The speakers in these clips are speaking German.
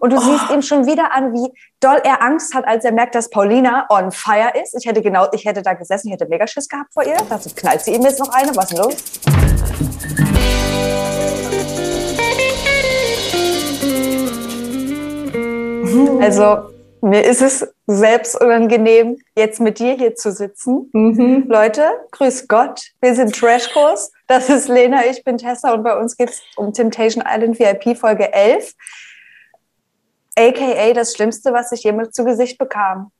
Und du oh. siehst ihm schon wieder an, wie doll er Angst hat, als er merkt, dass Paulina on fire ist. Ich hätte genau, ich hätte da gesessen, ich hätte mega Schiss gehabt vor ihr. Dazu knallt sie ihm jetzt noch eine. Was ist denn los? Also mir ist es selbst unangenehm, jetzt mit dir hier zu sitzen. Mhm. Leute, grüß Gott, wir sind Trashkurs. Das ist Lena, ich bin Tessa und bei uns geht es um Temptation Island VIP Folge 11. AKA das Schlimmste, was ich jemals zu Gesicht bekam.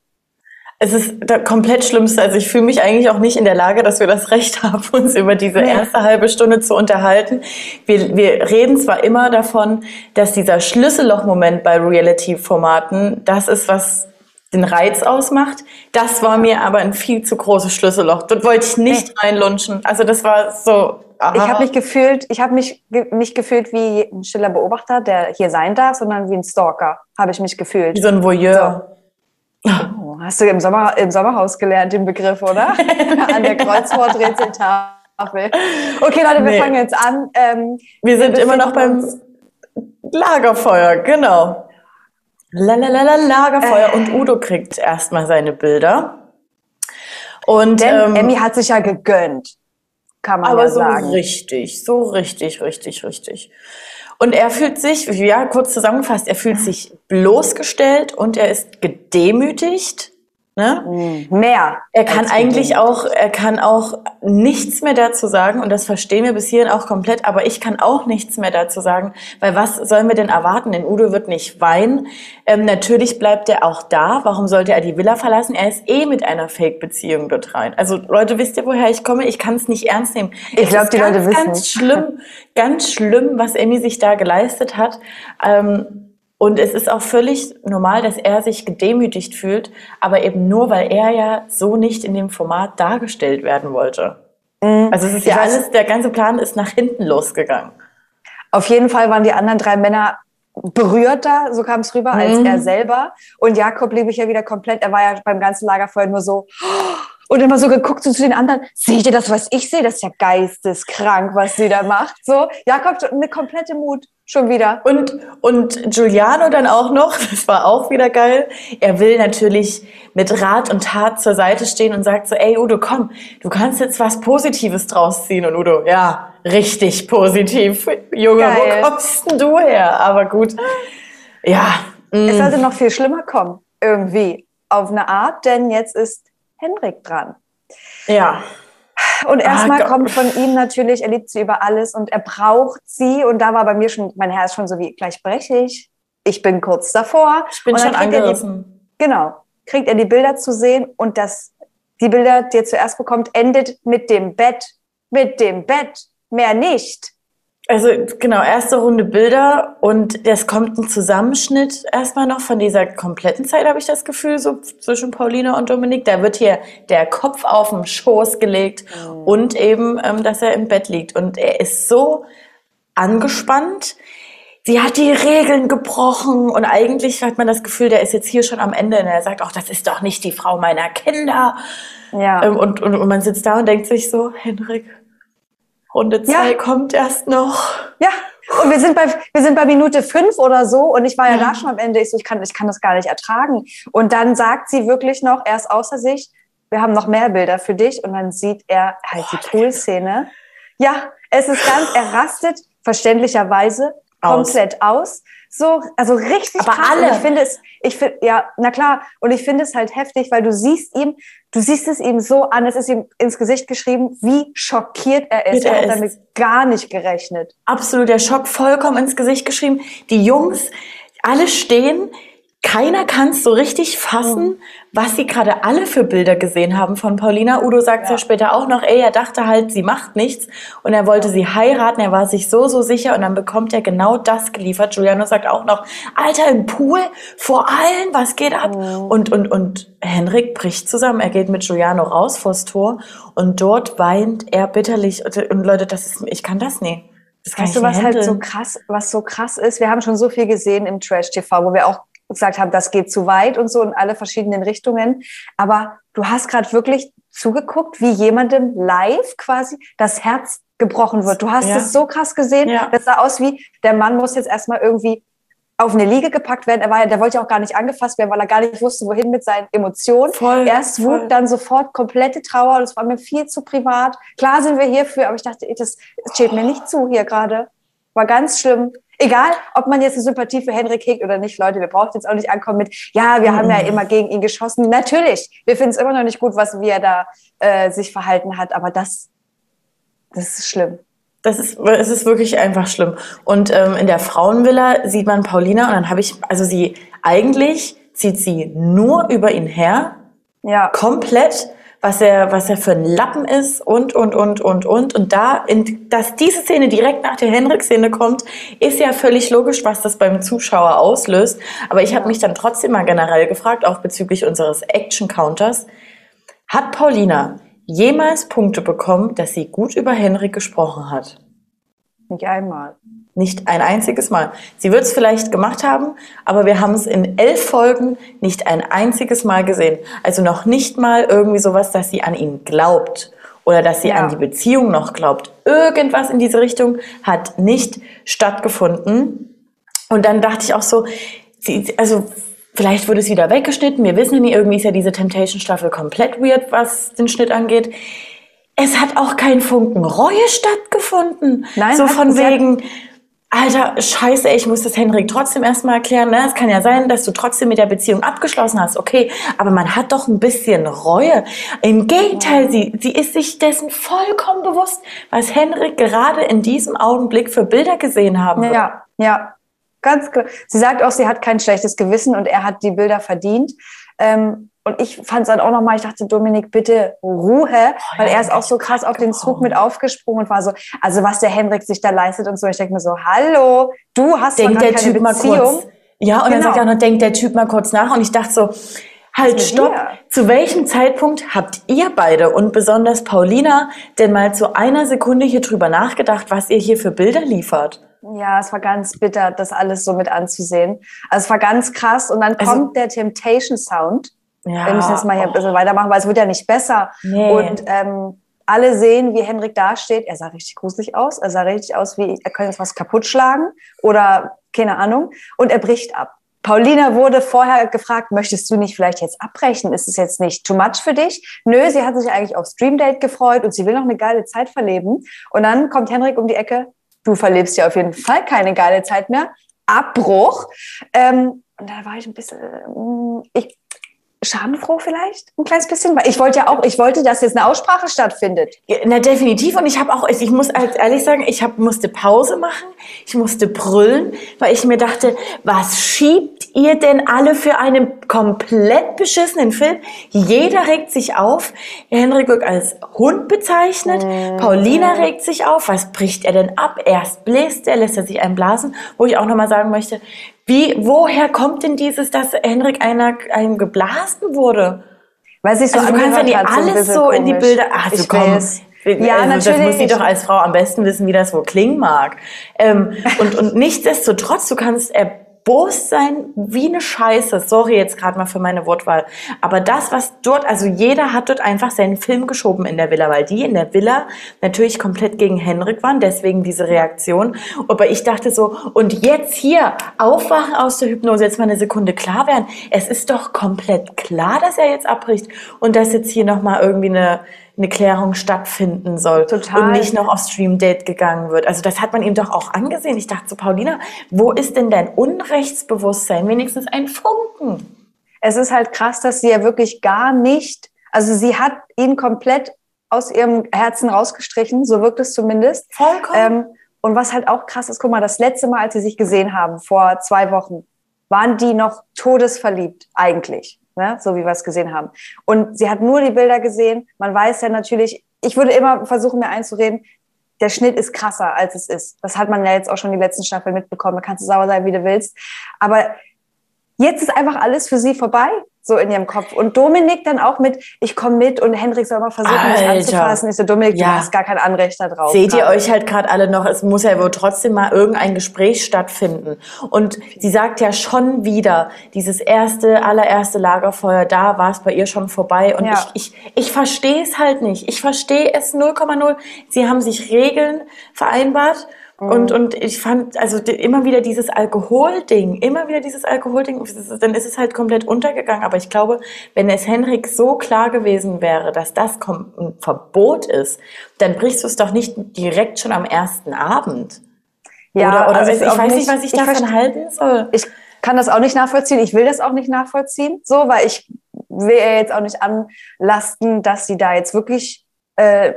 Es ist komplett Schlimmste. Also ich fühle mich eigentlich auch nicht in der Lage, dass wir das Recht haben, uns über diese erste halbe Stunde zu unterhalten. Wir, wir reden zwar immer davon, dass dieser Schlüssellochmoment bei Reality-Formaten das ist, was den Reiz ausmacht. Das war mir aber ein viel zu großes Schlüsselloch. Dort wollte ich nicht nee. reinlunchen. Also das war so. Aha. Ich habe mich gefühlt, ich habe mich nicht gefühlt wie ein stiller Beobachter, der hier sein darf, sondern wie ein Stalker habe ich mich gefühlt. Wie so ein Voyeur. So. Oh, hast du im, Sommer, im Sommerhaus gelernt, den Begriff, oder? An der Kreuzworträtseltafel. Okay, Leute, wir nee. fangen jetzt an. Ähm, wir sind wir immer noch beim Lagerfeuer, genau. Lalalala, Lagerfeuer. Äh. Und Udo kriegt erstmal seine Bilder. Und Denn ähm, Emmy hat sich ja gegönnt, kann man aber ja sagen. So richtig, so richtig, richtig, richtig. Und er fühlt sich, ja, kurz zusammengefasst, er fühlt sich bloßgestellt und er ist gedemütigt Ne? Mhm. Mehr. Er kann eigentlich auch, er kann auch nichts mehr dazu sagen und das verstehen wir bis hierhin auch komplett, aber ich kann auch nichts mehr dazu sagen, weil was sollen wir denn erwarten? Denn Udo wird nicht weinen. Ähm, natürlich bleibt er auch da. Warum sollte er die Villa verlassen? Er ist eh mit einer Fake-Beziehung dort rein. Also Leute, wisst ihr, woher ich komme? Ich kann es nicht ernst nehmen. Ich glaube, die ganz, Leute wissen. Ganz schlimm, ganz schlimm, was Emmy sich da geleistet hat. Ähm, und es ist auch völlig normal, dass er sich gedemütigt fühlt, aber eben nur, weil er ja so nicht in dem Format dargestellt werden wollte. Mhm. Also es ist ja alles, der ganze Plan ist nach hinten losgegangen. Auf jeden Fall waren die anderen drei Männer berührter, so kam es rüber, mhm. als er selber. Und Jakob liebe ich ja wieder komplett. Er war ja beim ganzen Lagerfeuer nur so und immer so geguckt so zu den anderen. Seht ihr das, was ich sehe? Das ist ja geisteskrank, was sie da macht. So, Jakob, eine komplette Mut. Schon wieder. Und, und Giuliano dann auch noch, das war auch wieder geil. Er will natürlich mit Rat und Tat zur Seite stehen und sagt so, ey Udo, komm, du kannst jetzt was Positives draus ziehen. Und Udo, ja, richtig positiv. Junge, geil. wo kommst denn du her? Aber gut, ja. Mm. Es sollte noch viel schlimmer kommen, irgendwie, auf eine Art, denn jetzt ist Henrik dran. Ja. Und erstmal ah, kommt von ihm natürlich, er liebt sie über alles und er braucht sie. Und da war bei mir schon mein Herz schon so wie, gleich breche ich. Bin kurz davor. Ich bin schon angerissen. Die, genau. Kriegt er die Bilder zu sehen und das, die Bilder, die er zuerst bekommt, endet mit dem Bett. Mit dem Bett. Mehr nicht. Also genau, erste Runde Bilder und es kommt ein Zusammenschnitt erstmal noch von dieser kompletten Zeit, habe ich das Gefühl, so zwischen Paulina und Dominik. Da wird hier der Kopf auf den Schoß gelegt mhm. und eben, ähm, dass er im Bett liegt. Und er ist so angespannt. Sie hat die Regeln gebrochen und eigentlich hat man das Gefühl, der ist jetzt hier schon am Ende und er sagt auch, das ist doch nicht die Frau meiner Kinder. Ja. Ähm, und, und, und man sitzt da und denkt sich so, Henrik, Runde zwei ja. kommt erst noch. Ja, und wir sind bei, wir sind bei Minute fünf oder so und ich war ja, ja. da schon am Ende. Ich so, ich kann, ich kann das gar nicht ertragen. Und dann sagt sie wirklich noch, er ist außer sich, wir haben noch mehr Bilder für dich. Und dann sieht er halt Boah, die Pool-Szene. Ja, es ist ganz, er rastet verständlicherweise aus. komplett aus. So, also richtig Aber krass. alle. Und ich finde es, ich finde, ja, na klar. Und ich finde es halt heftig, weil du siehst ihm, du siehst es ihm so an, es ist ihm ins Gesicht geschrieben, wie schockiert er ist. Er, er hat damit gar nicht gerechnet. Absolut, der Schock vollkommen ins Gesicht geschrieben. Die Jungs, alle stehen, keiner kann es so richtig fassen, was sie gerade alle für Bilder gesehen haben von Paulina. Udo sagt ja. ja später auch noch, ey, er dachte halt, sie macht nichts und er wollte sie heiraten, er war sich so, so sicher und dann bekommt er genau das geliefert. Giuliano sagt auch noch, Alter, im Pool, vor allen, was geht ab? Mhm. Und, und, und Henrik bricht zusammen, er geht mit Giuliano raus vors Tor und dort weint er bitterlich. Und Leute, das ist, ich kann das nie. Das weißt du, was handeln. halt so krass, was so krass ist? Wir haben schon so viel gesehen im Trash TV, wo wir auch gesagt haben, das geht zu weit und so in alle verschiedenen Richtungen. Aber du hast gerade wirklich zugeguckt, wie jemandem live quasi das Herz gebrochen wird. Du hast ja. es so krass gesehen. Ja. Das sah aus wie, der Mann muss jetzt erstmal irgendwie auf eine Liege gepackt werden. Er war ja, der wollte ja auch gar nicht angefasst werden, weil er gar nicht wusste, wohin mit seinen Emotionen. Voll, Erst voll. Wut, dann sofort komplette Trauer. Das war mir viel zu privat. Klar sind wir hierfür, aber ich dachte, das steht mir nicht zu hier gerade. War ganz schlimm. Egal, ob man jetzt eine Sympathie für Henrik hegt oder nicht, Leute, wir brauchen jetzt auch nicht ankommen mit, ja, wir haben ja immer gegen ihn geschossen. Natürlich, wir finden es immer noch nicht gut, was wie er da äh, sich verhalten hat, aber das, das ist schlimm. Das ist, es ist wirklich einfach schlimm. Und ähm, in der Frauenvilla sieht man Paulina und dann habe ich, also sie, eigentlich zieht sie nur über ihn her, Ja, komplett, was er, was er für ein Lappen ist und, und, und, und, und. Und da, in, dass diese Szene direkt nach der Henrik-Szene kommt, ist ja völlig logisch, was das beim Zuschauer auslöst. Aber ich habe mich dann trotzdem mal generell gefragt, auch bezüglich unseres Action-Counters, hat Paulina jemals Punkte bekommen, dass sie gut über Henrik gesprochen hat? Nicht einmal. Nicht ein einziges Mal. Sie wird es vielleicht gemacht haben, aber wir haben es in elf Folgen nicht ein einziges Mal gesehen. Also noch nicht mal irgendwie sowas, dass sie an ihn glaubt oder dass sie Ja. an die Beziehung noch glaubt. Irgendwas in diese Richtung hat nicht stattgefunden. Und dann dachte ich auch so, sie, also vielleicht wurde es wieder weggeschnitten. Wir wissen ja nie, irgendwie ist ja diese Temptation-Staffel komplett weird, was den Schnitt angeht. Es hat auch kein Funken Reue stattgefunden. Nein, so von wegen, Alter, scheiße, ich muss das Henrik trotzdem erstmal erklären. Ne? Es kann ja sein, dass du trotzdem mit der Beziehung abgeschlossen hast. Okay, aber man hat doch ein bisschen Reue. Im Gegenteil, sie, sie ist sich dessen vollkommen bewusst, was Henrik gerade in diesem Augenblick für Bilder gesehen haben wird. Ja, ja, ganz klar. Sie sagt auch, sie hat kein schlechtes Gewissen und er hat die Bilder verdient. Ähm, und ich fand es dann auch nochmal, ich dachte, Dominik, bitte Ruhe, weil er ist auch so krass auf den Zug mit aufgesprungen und war so, also was der Henrik sich da leistet und so. Ich denke mir so, hallo, du hast denkt der keine Typ mal Beziehung. kurz. Ja, und dann Genau. sagt er auch noch, denkt der Typ mal kurz nach. Und ich dachte so, halt, stopp. Zu welchem Zeitpunkt habt ihr beide und besonders Paulina denn mal zu einer Sekunde hier drüber nachgedacht, was ihr hier für Bilder liefert? Ja, es war ganz bitter, das alles so mit anzusehen. Also es war ganz krass und dann Also- kommt der Temptation Sound. Ja. Wir müssen jetzt mal hier ein bisschen weitermachen, weil es wird ja nicht besser. Nee. Und ähm, alle sehen, wie Henrik dasteht. Er sah richtig gruselig aus. Er sah richtig aus, wie er könnte jetzt was kaputt schlagen oder keine Ahnung. Und er bricht ab. Paulina wurde vorher gefragt, möchtest du nicht vielleicht jetzt abbrechen? Ist es jetzt nicht too much für dich? Nö, sie hat sich eigentlich auf Streamdate gefreut und sie will noch eine geile Zeit verleben. Und dann kommt Henrik um die Ecke. Du verlebst ja auf jeden Fall keine geile Zeit mehr. Abbruch. Ähm, und da war ich ein bisschen, ich, schadenfroh vielleicht, ein kleines bisschen, weil ich wollte ja auch, ich wollte, dass jetzt eine Aussprache stattfindet. Na, definitiv. Und ich habe auch, ich muss ehrlich sagen, ich hab, musste Pause machen. Ich musste brüllen, weil ich mir dachte, was schiebt ihr denn alle für einen komplett beschissenen Film? Jeder regt sich auf. Henrik wird als Hund bezeichnet. Paulina regt sich auf. Was bricht er denn ab? Erst bläst er, lässt er sich einblasen. Wo ich auch nochmal sagen möchte, wie, woher kommt denn dieses, dass Henrik einer, einem geblasen wurde? Weil sich so Also du kannst ja nicht so alles so in die komisch. Bilder. Ach, so ich komm. weiß. Ja, also Das muss sie natürlich. doch als Frau am besten wissen, wie das wohl klingen mag. Ähm, und, und nichtsdestotrotz, du kannst erbost sein wie eine Scheiße. Sorry jetzt gerade mal für meine Wortwahl. Aber das, was dort, also jeder hat dort einfach seinen Film geschoben in der Villa, weil die in der Villa natürlich komplett gegen Henrik waren, deswegen diese Reaktion. Aber ich dachte so, und jetzt hier aufwachen aus der Hypnose, jetzt mal eine Sekunde klar werden. Es ist doch komplett klar, dass er jetzt abbricht und dass jetzt hier nochmal irgendwie eine, eine Klärung stattfinden soll Total. und nicht noch auf Stream Date gegangen wird. Also das hat man ihm doch auch angesehen. Ich dachte so, Paulina, wo ist denn dein Unrechtsbewusstsein? Wenigstens ein Funken. Es ist halt krass, dass sie ja wirklich gar nicht, also sie hat ihn komplett aus ihrem Herzen rausgestrichen, so wirkt es zumindest. Vollkommen. Ähm, und was halt auch krass ist, guck mal, das letzte Mal, als sie sich gesehen haben, vor zwei Wochen, waren die noch todesverliebt, eigentlich, ne? so wie wir es gesehen haben. Und sie hat nur die Bilder gesehen. Man weiß ja natürlich, ich würde immer versuchen, mir einzureden, der Schnitt ist krasser, als es ist. Das hat man ja jetzt auch schon die letzten Staffeln mitbekommen. Da kannst du sauer sein, wie du willst. Aber jetzt ist einfach alles für sie vorbei, so in ihrem Kopf. Und Dominik dann auch mit, ich komme mit und Henrik soll mal versuchen, mich Alter. anzufassen. Ich so, Dominik, Ja. du hast gar kein Anrecht da drauf. Seht ihr gerade. euch halt gerade alle noch, es muss ja wohl trotzdem mal irgendein Gespräch stattfinden. Und sie sagt ja schon wieder, dieses erste, allererste Lagerfeuer, da war es bei ihr schon vorbei. Und Ja. ich, ich, ich verstehe es halt nicht. Ich verstehe es 0,0. Sie haben sich Regeln vereinbart. Und, und ich fand, also immer wieder dieses Alkoholding, immer wieder dieses Alkoholding, dann ist es halt komplett untergegangen. Aber ich glaube, wenn es Henrik so klar gewesen wäre, dass das ein Verbot ist, dann brichst du es doch nicht direkt schon am ersten Abend. Ja, oder, oder also ich, weiß nicht- was ich, ich davon halten soll. Ich kann das auch nicht nachvollziehen. Ich will das auch nicht nachvollziehen, so, weil ich will ihr jetzt auch nicht anlasten, dass sie da jetzt wirklich äh,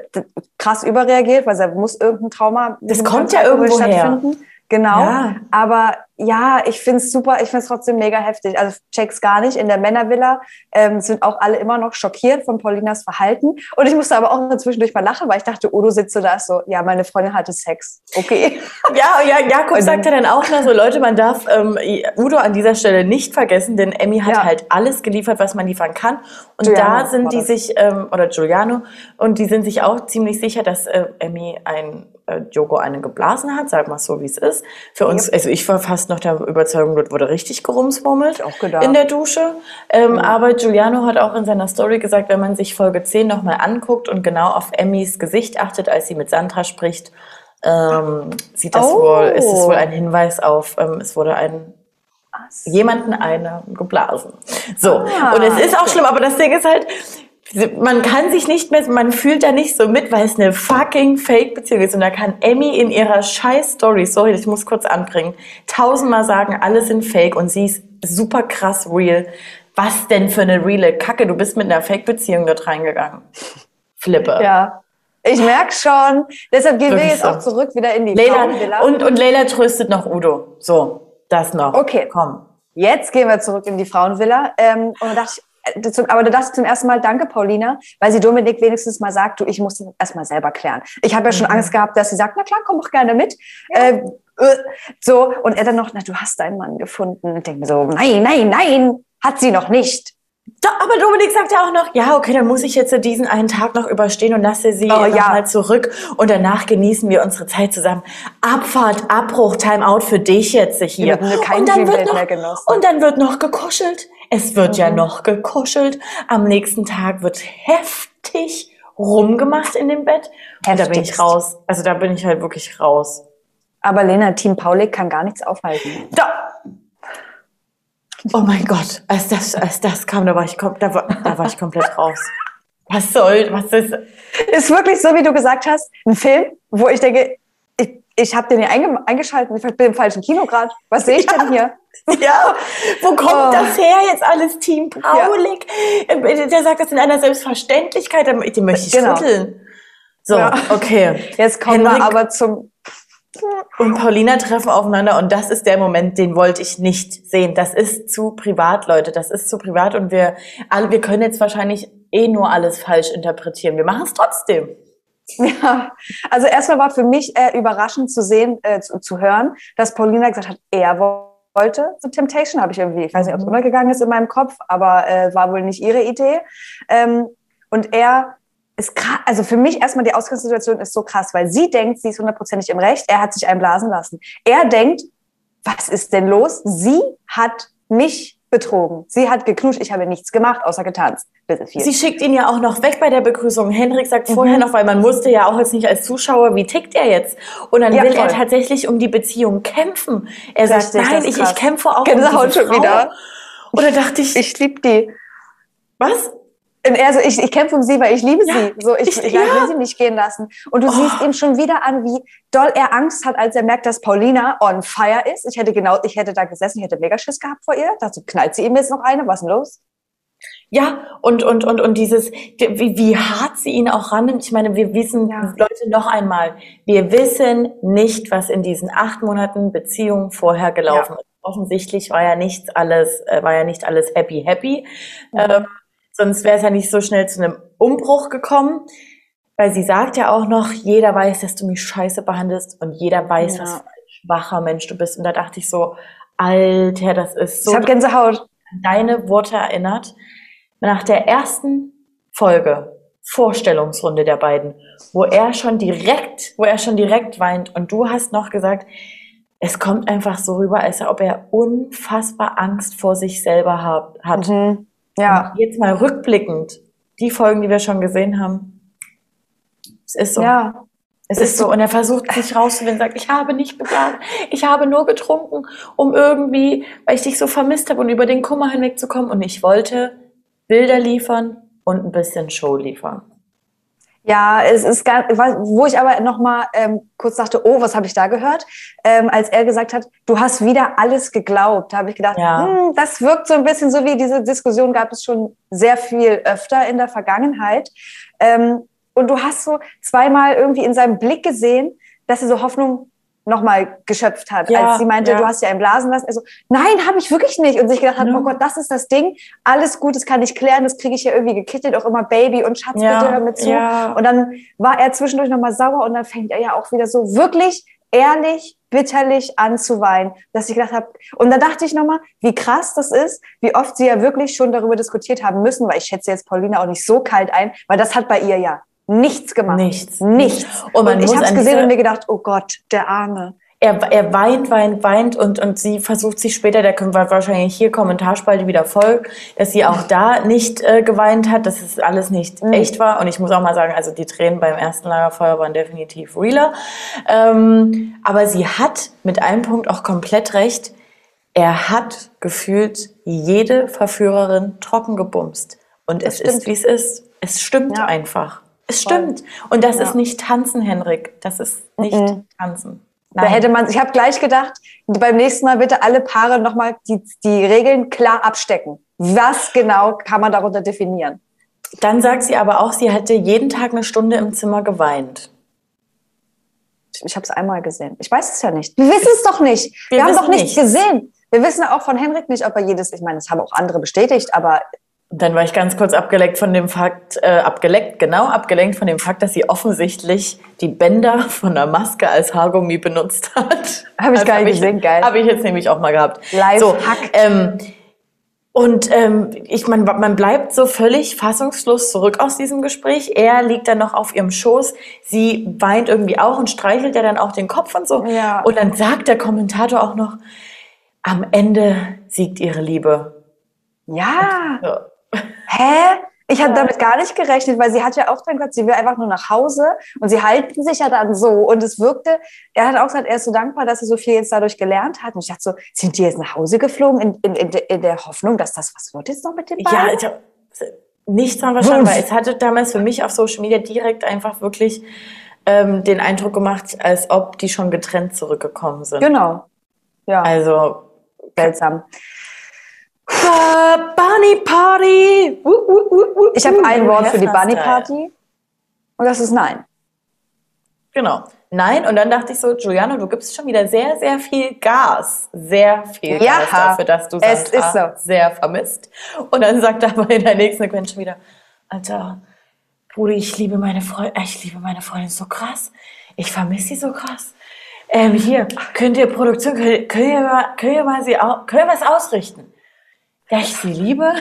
krass überreagiert, weil da muss irgendein Trauma Das kommt ja irgendwo her. Genau. Ja. Aber ja, ich finde es super, ich finde es trotzdem mega heftig. Also check's gar nicht. In der Männervilla ähm, sind auch alle immer noch schockiert von Paulinas Verhalten. Und ich musste aber auch zwischendurch mal lachen, weil ich dachte, Udo sitzt so da so, ja, meine Freundin hatte Sex. Okay. Ja, ja, Jakob sagt ja dann auch noch so, Leute, man darf ähm, Udo an dieser Stelle nicht vergessen, denn Emmy hat Ja. halt alles geliefert, was man liefern kann. Und Giuliano da sind die sich, ähm, oder Giuliano, und die sind sich auch ziemlich sicher, dass äh, Emmy ein äh, Joko einen geblasen hat, wir es so, wie es ist. Für uns, also ich war fast noch der Überzeugung, dort wurde richtig gedacht. in der Dusche. Ähm, Aber Giuliano hat auch in seiner Story gesagt, wenn man sich Folge 10 nochmal anguckt und genau auf Emmys Gesicht achtet, als sie mit Sandra spricht, ähm, sieht das Oh. wohl, ist es wohl ein Hinweis auf, ähm, es wurde ein jemanden eine geblasen. So. Ah, und es ist auch okay. schlimm, aber das Ding ist halt, man kann sich nicht mehr, man fühlt da nicht so mit, weil es eine fucking Fake-Beziehung ist. Und da kann Emmy in ihrer scheiß Story, sorry, ich muss kurz anbringen, tausendmal sagen, alles sind Fake und sie ist super krass real. Was denn für eine reale Kacke? Du bist mit einer Fake-Beziehung dort reingegangen. Flippe. Ja. Ich merke schon. Deshalb gehen wir jetzt so. auch zurück wieder in die Leila, Frauenvilla. und, und Leila tröstet noch Udo. So, das noch. Okay. Komm. Jetzt gehen wir zurück in die Frauenvilla. Ähm, und da dachte ich, aber da dachte ich zum ersten Mal, danke Paulina, weil sie Dominik wenigstens mal sagt, du, ich muss das erstmal selber klären. Ich habe ja schon Angst gehabt, dass sie sagt, na klar, komm doch gerne mit. Äh, äh, so, und er dann noch, na, du hast deinen Mann gefunden. Ich denke mir so, nein, nein, nein, hat sie noch nicht. Doch, aber Dominik sagt ja auch noch, ja, okay, dann muss ich jetzt diesen einen Tag noch überstehen und lasse sie Oh, ja. mal zurück und danach genießen wir unsere Zeit zusammen. Abfahrt, Abbruch, Timeout für dich jetzt hier. Und, dann wird noch, mehr genossen. und dann wird noch gekuschelt. Es wird ja noch gekuschelt. Am nächsten Tag wird heftig rumgemacht in dem Bett. Und da bin ich raus. Also da bin ich halt wirklich raus. Aber Lena, Team Paulik kann gar nichts aufhalten. Da. Oh mein Gott, als das, als das kam, da war ich, da war, da war ich komplett raus. Was soll, was ist, Ist wirklich so, wie du gesagt hast, ein Film, wo ich denke, ich, habe den hier einge eingeschaltet, ich bin im falschen Kino gerade. Was sehe ich denn hier? Ja, wo kommt Oh. das her jetzt alles Team Paulik? Äh, Der sagt das in einer Selbstverständlichkeit, die die möchte ich Genau. schütteln. So, Ja. okay. Jetzt kommen wir Henrik aber zum. und Paulina treffen aufeinander und das ist der Moment, den wollte ich nicht sehen. Das ist zu privat, Leute. Das ist zu privat und wir alle, wir können jetzt wahrscheinlich eh nur alles falsch interpretieren. Wir machen es trotzdem. Ja, also erstmal war für mich äh, überraschend zu sehen, äh, zu, zu hören, dass Paulina gesagt hat, er wo- wollte zu Temptation, habe ich irgendwie, ich weiß nicht, ob es Mhm. untergegangen ist in meinem Kopf, aber äh, war wohl nicht ihre Idee. Ähm, und er ist krass, also für mich erstmal die Ausgangssituation ist so krass, weil sie denkt, sie ist hundertprozentig im Recht, er hat sich einblasen lassen. Er denkt, was ist denn los? Sie hat mich betrogen. Sie hat geknutscht, ich habe nichts gemacht, außer getanzt. Bitte viel. Sie schickt ihn ja auch noch weg bei der Begrüßung. Henrik sagt Mhm. vorher noch, weil man wusste ja auch jetzt nicht als Zuschauer, wie tickt er jetzt? Und dann Ja, will er voll. tatsächlich um die Beziehung kämpfen. Er sagt, Richtig, nein, das ist ich, ich kämpfe auch Gänsehaut um diese schon Frau. wieder. Und da dachte ich, ich liebe die. was? Und er so, ich, ich kämpfe um sie, weil ich liebe Ja, sie. So, ich, ich- ich, ja. will sie nicht gehen lassen. Und du Oh. siehst ihm schon wieder an, wie doll er Angst hat, als er merkt, dass Paulina on fire ist. Ich hätte genau, ich hätte da gesessen, ich hätte mega Schiss gehabt vor ihr. Dachte, knallt sie ihm jetzt noch eine? Was ist denn los? Ja, und, und, und, und dieses, wie, wie hart sie ihn auch rannimmt. Ich meine, wir wissen, Ja. Leute, noch einmal, wir wissen nicht, was in diesen acht Monaten Beziehung vorher gelaufen ist. Offensichtlich war ja nichts alles, äh, war ja nicht alles happy, happy. Ähm, sonst wäre es ja nicht so schnell zu einem Umbruch gekommen. Weil sie sagt ja auch noch, jeder weiß, dass du mich scheiße behandelst und jeder weiß, Ja. was für ein schwacher Mensch du bist. Und da dachte ich so, Alter, das ist so ich habe Gänsehaut. an deine Worte erinnert. Nach der ersten Folge, Vorstellungsrunde der beiden, wo er schon direkt, wo er schon direkt weint und du hast noch gesagt, es kommt einfach so rüber, als ob er unfassbar Angst vor sich selber hat. hat. Mhm. Ja, Und jetzt mal rückblickend, die Folgen, die wir schon gesehen haben, es ist so. ja. Es ist so, und er versucht sich rauszufinden, sagt, ich habe nicht geplant, ich habe nur getrunken, um irgendwie, weil ich dich so vermisst habe und über den Kummer hinwegzukommen. Und ich wollte Bilder liefern und ein bisschen Show liefern. Ja, es ist gar, wo ich aber noch mal ähm, kurz dachte, oh, was habe ich da gehört? Ähm, als er gesagt hat, du hast wieder alles geglaubt, habe ich gedacht, Ja. hm, das wirkt so ein bisschen so wie diese Diskussion gab es schon sehr viel öfter in der Vergangenheit. Ähm, und du hast so zweimal irgendwie in seinem Blick gesehen, dass er so Hoffnung nochmal geschöpft hat, Ja, als sie meinte, ja. du hast ja einen blasen lassen. Also, nein, habe ich wirklich nicht. Und sich gedacht hat, Ja. oh Gott, das ist das Ding. Alles gut, das kann ich klären, das kriege ich ja irgendwie gekittelt, auch immer Baby und Schatz, bitte hör mir zu. Und dann war er zwischendurch nochmal sauer und dann fängt er ja auch wieder so wirklich ehrlich, bitterlich an zu weinen, dass ich gedacht habe, und da dachte ich nochmal, wie krass das ist, wie oft sie ja wirklich schon darüber diskutiert haben müssen, weil ich schätze jetzt Paulina auch nicht so kalt ein, weil das hat bei ihr ja nichts gemacht. Nichts. Nichts. Und Und ich habe es gesehen und mir gedacht, oh Gott, der Arme. Er, er weint, weint, weint und, und sie versucht sich später, da können wir wahrscheinlich hier Kommentarspalte wieder voll, dass sie auch da nicht äh, geweint hat, dass es alles nicht Mhm. echt war. Und ich muss auch mal sagen, also die Tränen beim ersten Lagerfeuer waren definitiv realer. Ähm, aber sie hat mit einem Punkt auch komplett recht. Er hat gefühlt jede Verführerin trocken gebumst. Und es stimmt. ist, wie es ist. Es stimmt Ja. einfach. Es stimmt. Und das Ja. ist nicht tanzen, Henrik. Das ist nicht Mhm. tanzen. Da hätte man, ich habe gleich gedacht, beim nächsten Mal bitte alle Paare nochmal die, die Regeln klar abstecken. Was genau kann man darunter definieren? Dann sagt sie aber auch, sie hätte jeden Tag eine Stunde im Zimmer geweint. Ich, habe es einmal gesehen. Ich weiß es ja nicht. Wir wissen es doch nicht. Wir, Wir haben doch nichts. gesehen. Wir wissen auch von Henrik nicht, ob er jedes, ich meine, das haben auch andere bestätigt, aber Und dann war ich ganz kurz abgeleckt von dem Fakt, äh, abgeleckt, genau, abgelenkt von dem Fakt, dass sie offensichtlich die Bänder von der Maske als Haargummi benutzt hat. Hab ich gar nicht hab gesehen, geil. Habe ich jetzt nämlich auch mal gehabt. Live so, Hack. ähm, und ähm, ich man, man bleibt so völlig fassungslos zurück aus diesem Gespräch. Er liegt dann noch auf ihrem Schoß. Sie weint irgendwie auch und streichelt ja dann auch den Kopf und so. Ja. Und dann sagt der Kommentator auch noch, am Ende siegt ihre Liebe. ja. Hä? Ich habe damit gar nicht gerechnet, weil sie hat ja auch dann gesagt, sie will einfach nur nach Hause und sie halten sich ja dann so und es wirkte, er hat auch gesagt, er ist so dankbar, dass er so viel jetzt dadurch gelernt hat und ich dachte so, sind die jetzt nach Hause geflogen in, in, in, in der Hoffnung, dass das was wird jetzt noch mit dem Ja, beiden? ich hab nichts dran verstanden, weil es hatte damals für mich auf Social Media direkt einfach wirklich ähm, den Eindruck gemacht, als ob die schon getrennt zurückgekommen sind. Genau. Ja, Also seltsam. Äh, Bunny Party. Uh, uh, uh, uh, Ich habe uh, ein Wort für die Bunny. Party und das ist nein. Genau. Nein, und dann dachte ich so, Giuliano, du gibst schon wieder sehr, sehr viel Gas. Sehr viel Ja, Gas dafür, dass du es Sandra ist so. sehr vermisst. Und dann sagt er aber in der nächsten Sequenz schon wieder, Alter, Brudi, ich liebe meine Freundin, ich liebe meine Freundin so krass. Ich vermisse sie so krass. Ähm, hier, könnt ihr Produktion, könnt, könnt, ihr, mal, könnt, ihr mal sie, könnt ihr was ausrichten? Da ich sie liebe?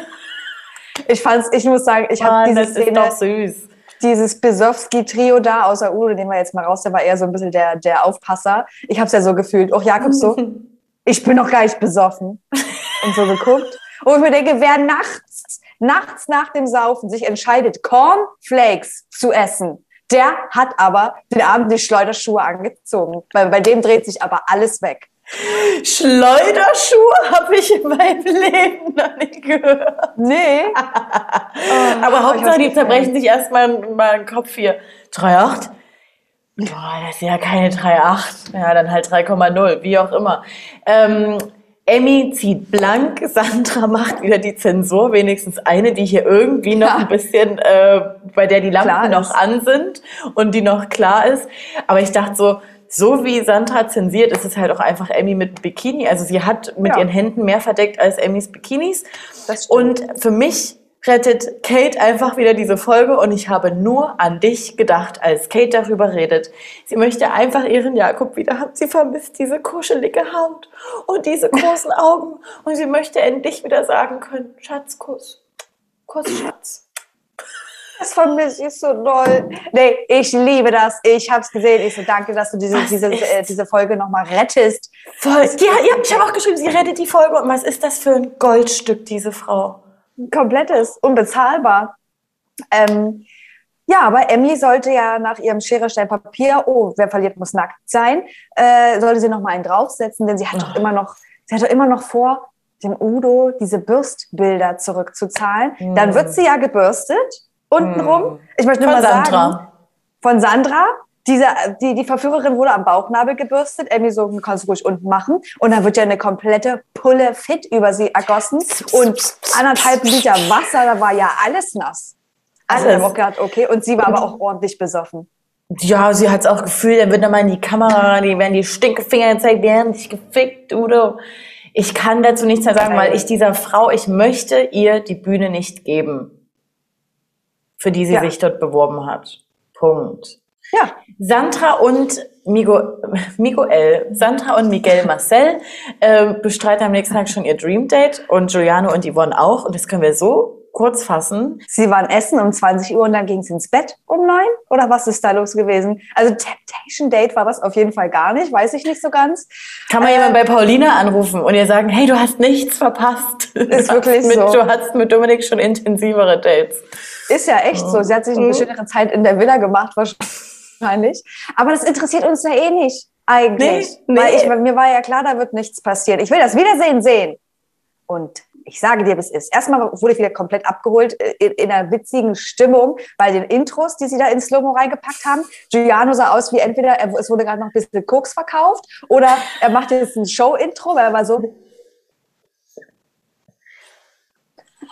Ich fand's, ich muss sagen, ich habe Mann, diese das ist Szene, doch süß. dieses Besowski-Trio da, außer Udo, den wir jetzt mal raus, der war eher so ein bisschen der, der Aufpasser. Ich habe es ja so gefühlt. Auch Jakob so, ich bin noch gar nicht besoffen. Und so geguckt. Und ich mir denke, wer nachts, nachts nach dem Saufen sich entscheidet, Cornflakes zu essen, der hat aber den Abend die Schleuderschuhe angezogen. Weil bei dem dreht sich aber alles weg. Schleuderschuhe habe ich in meinem Leben noch nicht gehört. Nee. Aber ich Hauptsache, die zerbrechen sich erstmal mal den Kopf hier. 3,8? Boah, das ist ja keine 3,8. Ja, dann halt 3,0, wie auch immer. Ähm, Emmy zieht blank, Sandra macht wieder die Zensur, wenigstens eine, die hier irgendwie noch Ja. ein bisschen, äh, bei der die Lampen noch an sind und die noch klar ist. Aber ich dachte so, so wie Sandra zensiert, ist es halt auch einfach Emmy mit Bikini. Also sie hat mit Ja. ihren Händen mehr verdeckt als Emmys Bikinis. Und für mich rettet Kate einfach wieder diese Folge und ich habe nur an dich gedacht, als Kate darüber redet. Sie möchte einfach ihren Jakob wieder haben. Sie vermisst diese kuschelige Haut und diese großen Augen und sie möchte endlich wieder sagen können, Schatzkuss, Kuss, Schatz. Das vermisse ich so doll. Nee, ich liebe das. Ich habe es gesehen. Ich so, danke, dass du diese, Was diese, äh, diese Folge nochmal rettest. Voll. Ja, ja, ich habe auch geschrieben, sie rettet die Folge und was ist das für ein Goldstück, diese Frau? Komplettes, unbezahlbar. Ähm, Ja, aber Emmy sollte ja nach ihrem Schere, Stein, Papier, oh, wer verliert, muss nackt sein, äh, sollte sie noch mal einen draufsetzen, denn sie hat doch immer noch, sie hat doch immer noch vor, dem Udo diese Bürstbilder zurückzuzahlen. Mhm. Dann wird sie ja gebürstet, untenrum. Mhm. Ich möchte nur Von mal Sandra. sagen, von Sandra. Diese, die, die Verführerin wurde am Bauchnabel gebürstet. Emmy so, du kannst ruhig unten machen. Und dann wird ja eine komplette Pulle fit über sie ergossen. Und anderthalb Liter Wasser, da war ja alles nass. Also Alles. auch gedacht, okay. Und sie war aber auch ordentlich besoffen. Ja, sie hat es auch gefühlt, dann wird nochmal in die Kamera, die werden die Stinkefinger gezeigt, die haben dich gefickt, Udo. Ich kann dazu nichts mehr sagen, weil ich dieser Frau, ich möchte ihr die Bühne nicht geben, für die sie Ja. sich dort beworben hat. Punkt. Ja, Sandra und Migo, Miguel, Sandra und Miguel Marcel äh, bestreiten am nächsten Tag schon ihr Dream Date und Giuliano und Yvonne auch. Und das können wir so kurz fassen. sie waren essen um 20 Uhr und dann ging es ins Bett um neun. Oder was ist da los gewesen? Also Temptation Date war das auf jeden Fall gar nicht, weiß ich nicht so ganz. Kann man Äh, jemand bei Paulina anrufen und ihr sagen, hey, du hast nichts verpasst. Ist wirklich mit, so. Du hast mit Dominik schon intensivere Dates. Ist ja echt so. Sie hat sich eine Mhm. schönere Zeit in der Villa gemacht, wahrscheinlich. Aber das interessiert uns ja eh nicht, eigentlich. Nee, nee. Weil ich, mir war ja klar, da wird nichts passieren. Ich will das Wiedersehen sehen. Und ich sage dir, wie es ist. Erstmal wurde ich wieder komplett abgeholt äh, in, in einer witzigen Stimmung bei den Intros, die sie da ins Slow-Mo reingepackt haben. Giuliano sah aus wie entweder, er, es wurde gerade noch ein bisschen Koks verkauft oder er macht jetzt ein Show-Intro, weil er war so,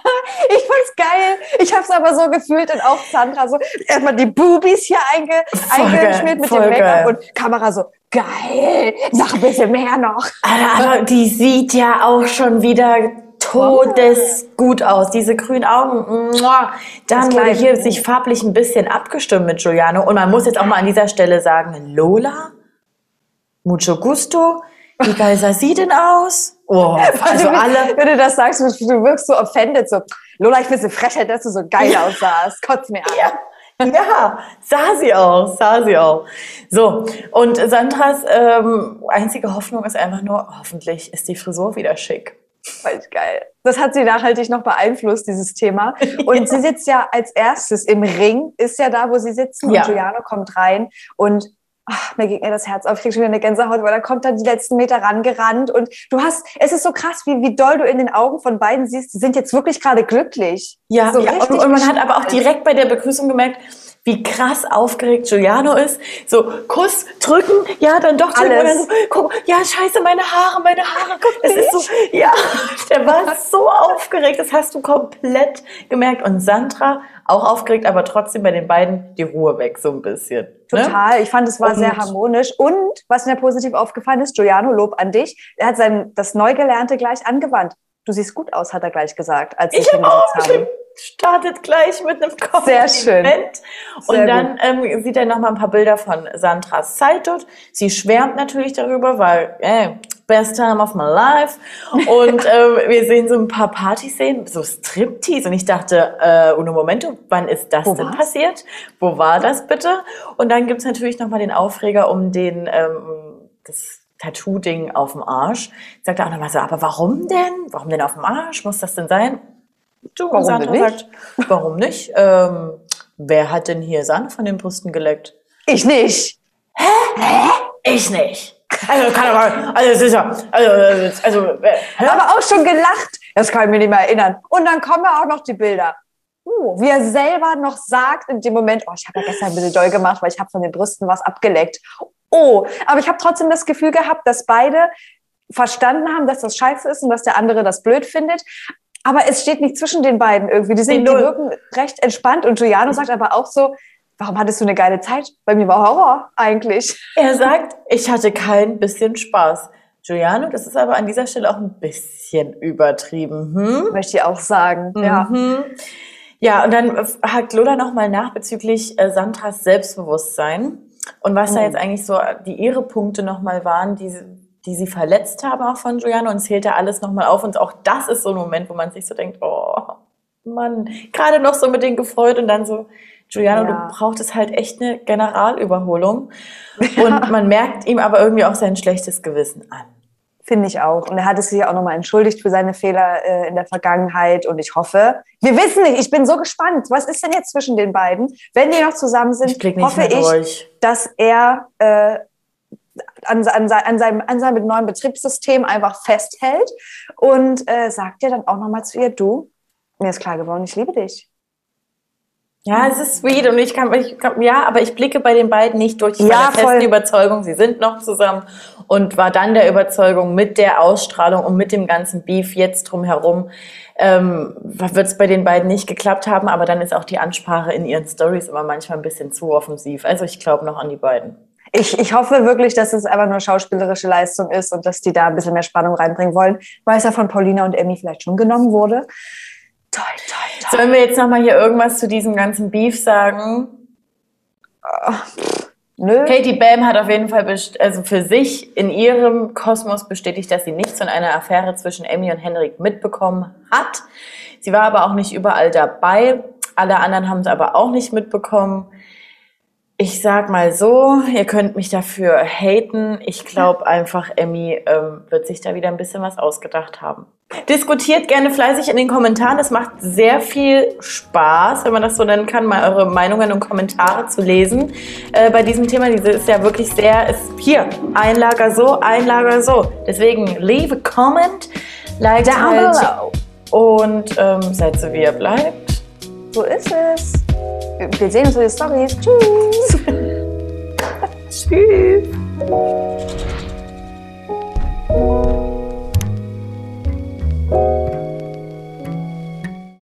Ich fand's geil. Ich hab's aber so gefühlt und auch Sandra so erstmal die Boobies hier einge, Voll eingeschmiert mit dem Make-up und Kamera so geil. Sag ein bisschen mehr noch. Aber, aber die sieht ja auch schon wieder todesgut aus. Diese grünen Augen. muah. Dann wurde hier sich farblich ein bisschen abgestimmt mit Giuliano. Und man muss jetzt auch mal an dieser Stelle sagen, Lola, mucho gusto. Wie geil sah sie denn aus? Oh, also alle. Wenn du das sagst, du wirkst so offended, so Lola, ich find's eine Frechheit, dass du so geil aussahst. Kotz mir an. Ja, ja, sah sie auch, sah sie auch. So, und Sandras ähm, einzige Hoffnung ist einfach nur, hoffentlich ist die Frisur wieder schick. Voll geil. Das hat sie nachhaltig noch beeinflusst, dieses Thema. Und sie sitzt ja als erstes im Ring, ist ja da, wo sie sitzen. Ja. Und Giuliano kommt rein und ach, mir ging mir das Herz auf. Ich krieg schon wieder eine Gänsehaut, weil er kommt dann die letzten Meter rangerannt. Und du hast, es ist so krass, wie, wie doll du in den Augen von beiden siehst, die sind jetzt wirklich gerade glücklich. Ja, so ja und, und man hat aber auch direkt bei der Begrüßung gemerkt, wie krass aufgeregt Giuliano ist. So, Kuss, drücken, ja, dann doch drücken. Alles. Und dann so, guck, ja, scheiße, meine Haare, meine Haare. Guck, es ist so, ja, der war so aufgeregt. Das hast du komplett gemerkt. Und Sandra auch aufgeregt, aber trotzdem bei den beiden die Ruhe weg, so ein bisschen. Ne? Total. Ich fand, es war Und- sehr harmonisch. Und was mir positiv aufgefallen ist, Giuliano, Lob an dich. Er hat sein, das Neugelernte gleich angewandt. Du siehst gut aus, hat er gleich gesagt, als Ich habe auch haben. Startet gleich mit einem Sehr schön. Kompliment. Und Sehr dann ähm, sieht er noch mal ein paar Bilder von Sandras Zeit dort. Sie schwärmt natürlich darüber, weil ey, best time of my life. Und ähm, wir sehen so ein paar Partyszenen, so Striptease. Und ich dachte, äh, uno momento, wann ist das Wo denn war's? passiert? Wo war das bitte? Und dann gibt's natürlich noch mal den Aufreger um den ähm, das Tattoo-Ding auf dem Arsch. Sagt er auch nochmal so, aber warum denn? Warum denn auf dem Arsch? Muss das denn sein? Du, Warum Sandra nicht? sagt, warum nicht? Ähm, wer hat denn hier Sahne von den Brüsten geleckt? Ich nicht. Ich nicht. Also kann aber, also es ist ja, also, also hä? Aber auch schon gelacht. Das kann ich mir nicht mehr erinnern. Und dann kommen ja auch noch die Bilder. Uh, wie er selber noch sagt in dem Moment, oh, ich habe ja gestern ein bisschen doll gemacht, weil ich habe von den Brüsten was abgeleckt. Oh, aber ich habe trotzdem das Gefühl gehabt, dass beide verstanden haben, dass das scheiße ist und dass der andere das blöd findet. Aber es steht nicht zwischen den beiden irgendwie. Die, sind, die wirken recht entspannt. Und Giuliano sagt aber auch so, warum hattest du eine geile Zeit? Bei mir war Horror eigentlich. er sagt, ich hatte kein bisschen Spaß. Giuliano, das ist aber an dieser Stelle auch ein bisschen übertrieben. Hm? Möchte ich auch sagen. Ja. Mhm. Ja, und dann hakt Lola nochmal nach bezüglich äh, Sandras Selbstbewusstsein und was da Mhm. jetzt eigentlich so die ihre Punkte nochmal waren, die, die sie verletzt haben auch von Giuliano und zählt da alles nochmal auf und auch das ist so ein Moment, wo man sich so denkt, oh Mann, gerade noch so mit denen gefreut und dann so, Giuliano, Ja. du brauchtest halt echt eine Generalüberholung und man merkt ihm aber irgendwie auch sein schlechtes Gewissen an. Finde ich auch. Und er hat es sich auch nochmal entschuldigt für seine Fehler äh, in der Vergangenheit. Und ich hoffe, wir wissen nicht, ich bin so gespannt. Was ist denn jetzt zwischen den beiden? Wenn die noch zusammen sind, Ich hoffe ich, dass er äh, an, an, an, seinem, an seinem neuen Betriebssystem einfach festhält und äh, sagt ja dann auch nochmal zu ihr, du, mir ist klar geworden, ich liebe dich. Ja, es ist sweet und ich kann, ich kann, ja, aber ich blicke bei den beiden nicht durch. Ich Ja, voll. festen Überzeugung, sie sind noch zusammen und war dann der Überzeugung mit der Ausstrahlung und mit dem ganzen Beef jetzt drumherum, ähm, wird es bei den beiden nicht geklappt haben, aber dann ist auch die Ansprache in ihren Stories immer manchmal ein bisschen zu offensiv. Also ich glaube noch an die beiden. Ich, ich hoffe wirklich, dass es einfach nur schauspielerische Leistung ist und dass die da ein bisschen mehr Spannung reinbringen wollen, weil es ja von Paulina und Emmy vielleicht schon genommen wurde. Toll, toll, toll. Sollen wir jetzt nochmal hier irgendwas zu diesem ganzen Beef sagen? Nö. Katie Bam hat auf jeden Fall also für sich in ihrem Kosmos bestätigt, dass sie nichts von einer Affäre zwischen Emmy und Henrik mitbekommen hat. Sie war aber auch nicht überall dabei. Alle anderen haben es aber auch nicht mitbekommen. Ich sag mal so, ihr könnt mich dafür haten. Ich glaube einfach, Emmy ähm, wird sich da wieder ein bisschen was ausgedacht haben. Diskutiert gerne fleißig in den Kommentaren. Es macht sehr viel Spaß, wenn man das so nennen kann, mal eure Meinungen und Kommentare zu lesen. Äh, bei diesem Thema, diese ist ja wirklich sehr, ist hier, ein Lager so, ein Lager so. Deswegen leave a comment, like Down halt below. und ähm, seid so, wie ihr bleibt. So ist es. Wir sehen uns in den Stories. Tschüss. Tschüss.